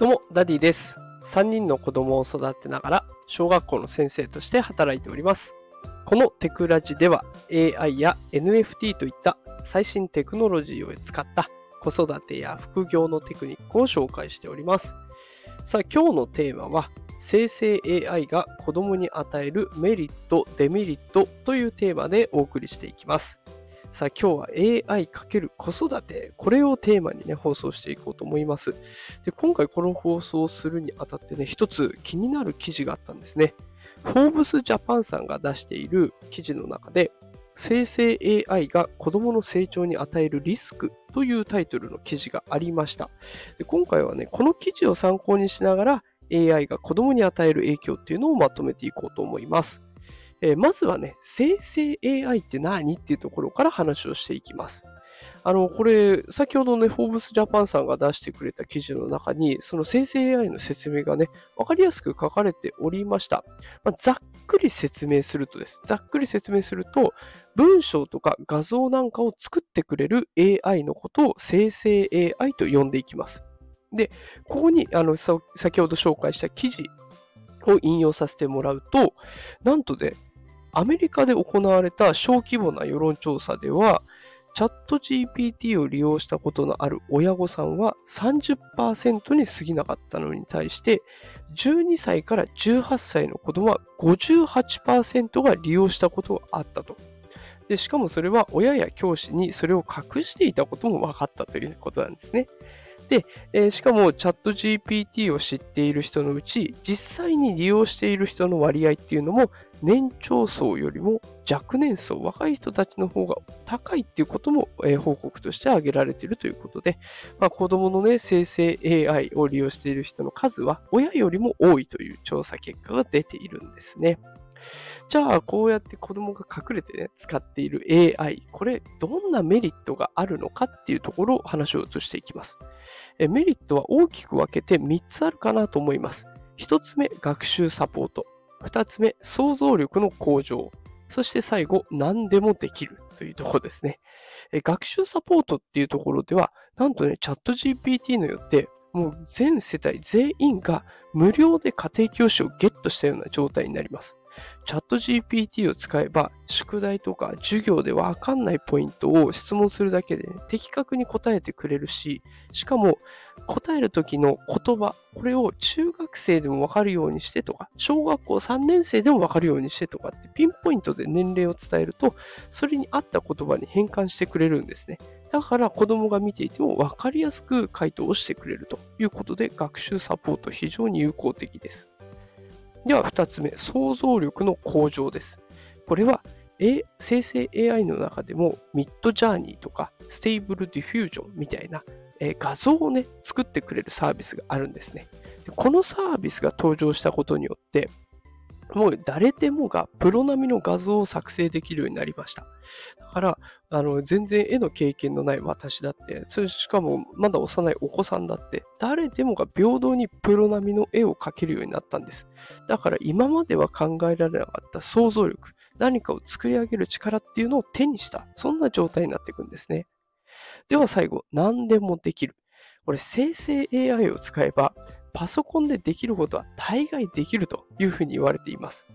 どうも、ダディです。3人の子供を育てながら、小学校の先生として働いております。このテクラジでは、AI や NFT といった最新テクノロジーを使った子育てや副業のテクニックを紹介しております。さあ、今日のテーマは、生成 AI が子供に与えるメリット、デメリットというテーマでお送りしていきます。さあ今日は AI× 子育て、これをテーマにね、放送していこうと思います。で、今回この放送をするにあたってね、一つ気になる記事があったんですね。フォーブスジャパンさんが出している記事の中で、生成 AI が子供の成長に与えるリスクというタイトルの記事がありました。で今回はね、この記事を参考にしながら AI が子供に与える影響っていうのをまとめていこうと思います。えーまずはね、生成 AI って何っていうところから話をしていきます。あの、これ、先ほどね、フォーブスジャパンさんが出してくれた記事の中に、その生成 AI の説明がね、わかりやすく書かれておりました。まあざっくり説明するとです。ざっくり説明すると、文章とか画像なんかを作ってくれる AI のことを生成 AI と呼んでいきます。で、ここに、あの、先ほど紹介した記事を引用させてもらうと、なんとで、アメリカで行われた小規模な世論調査では、チャット GPT を利用したことのある親御さんは30%に過ぎなかったのに対して、12歳から18歳の子供は58%が利用したことがあったと。でしかもそれは親や教師にそれを隠していたことも分かったということなんですね。で、えーしかもチャット GPT を知っている人のうち、実際に利用している人の割合っていうのも、年長層よりも若年層、若い人たちの方が高いっていうことも、えー報告として挙げられているということで、まあ、子供のね、生成 AI を利用している人の数は親よりも多いという調査結果が出ているんですね。じゃあ、こうやって子供が隠れてね、使っている AI、これ、どんなメリットがあるのかっていうところを話を移していきます。えメリットは大きく分けて3つあるかなと思います。1つ目、学習サポート。2つ目、想像力の向上。そして最後、何でもできるというところですね。学習サポートっていうところでは、なんとね、チャット GPT によって、もう全世帯全員が無料で家庭教師をゲットしたような状態になります。チャット GPT を使えば、宿題とか授業でわかんないポイントを質問するだけで、ね、的確に答えてくれるし、しかも答える時の言葉、これを中学生でもわかるようにしてとか、小学校3年生でもわかるようにしてとかってピンポイントで年齢を伝えると、それに合った言葉に変換してくれるんですね。だから子供が見ていても分かりやすく回答をしてくれるということで、学習サポート非常に有効的です。では2つ目、想像力の向上です。これは、A、生成 AI の中でもミッドジャーニーとかステーブルディフュージョンみたいな、えー画像をね、作ってくれるサービスがあるんですね。でこのサービスが登場したことによって、もう誰でもがプロ並みの画像を作成できるようになりました。だから、あの、全然絵の経験のない私だって、それしかもまだ幼いお子さんだって、誰でもが平等にプロ並みの絵を描けるようになったんです。だから今までは考えられなかった想像力、何かを作り上げる力っていうのを手にした、そんな状態になっていくんですね。では最後、何でもできる。これ生成 AI を使えば、パソコンでできることは大概できるというふうに言われています。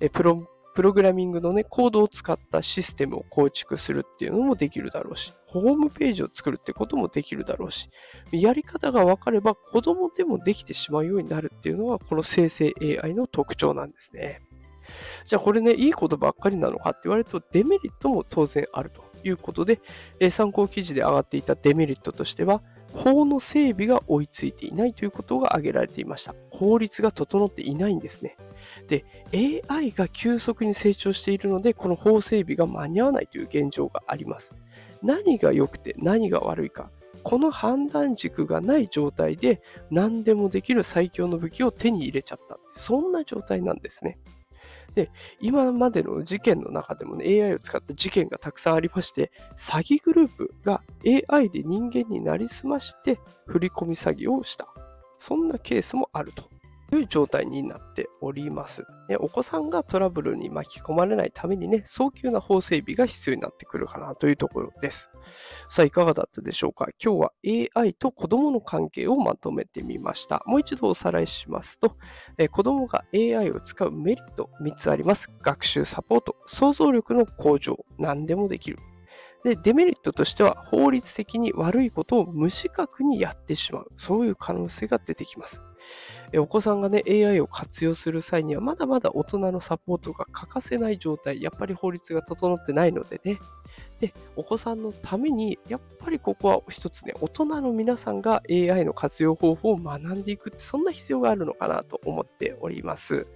えプロプログラミングのね、コードを使ったシステムを構築するっていうのもできるだろうし、ホームページを作るってこともできるだろうし、やり方が分かれば子供でもできてしまうようになるっていうのは、この生成 AI の特徴なんですね。じゃあこれね、いいことばっかりなのかって言われると、デメリットも当然あるということで、え参考記事で上がっていたデメリットとしては、法の整備が追いついていないということが挙げられていました。法律が整っていないんですね。で、AI が急速に成長しているので、この法整備が間に合わないという現状があります。何が良くて何が悪いか、この判断軸がない状態で何でもできる最強の武器を手に入れちゃった。そんな状態なんですね。で、今までの事件の中でもね、AI を使った事件がたくさんありまして、詐欺グループが AI で人間になりすまして振り込み詐欺をした。そんなケースもあるという状態になっております。お子さんがトラブルに巻き込まれないためにね、早急な法整備が必要になってくるかなというところです。さあ、いかがだったでしょうか？今日は AI と子供の関係をまとめてみました。もう一度おさらいしますと、え子供が AI を使うメリット3つあります。学習サポート、想像力の向上、何でもできる。で、デメリットとしては法律的に悪いことを無自覚にやってしまう。そういう可能性が出てきます。お子さんがね、AI を活用する際にはまだまだ大人のサポートが欠かせない状態。やっぱり法律が整ってないのでね。で、お子さんのために、やっぱりここは一つね、大人の皆さんが AI の活用方法を学んでいくって、そんな必要があるのかなと思っております。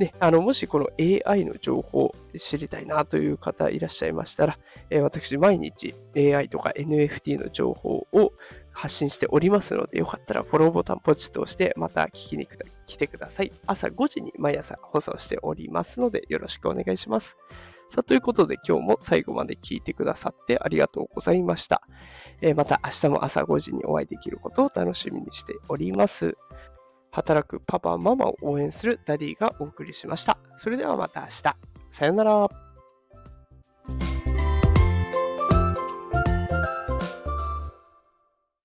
ね、あの、もしこの AI の情報知りたいなという方いらっしゃいましたら、えー、私毎日 AI とか NFT の情報を発信しておりますので、よかったらフォローボタンポチッと押して、また聞きに来てください。朝5時に毎朝放送しておりますので、よろしくお願いします。さあ、ということで今日も最後まで聞いてくださってありがとうございました。えー、また明日も朝5時にお会いできることを楽しみにしております。働くパパ、ママを応援するダディがお送りしました。それではまた明日。さよなら。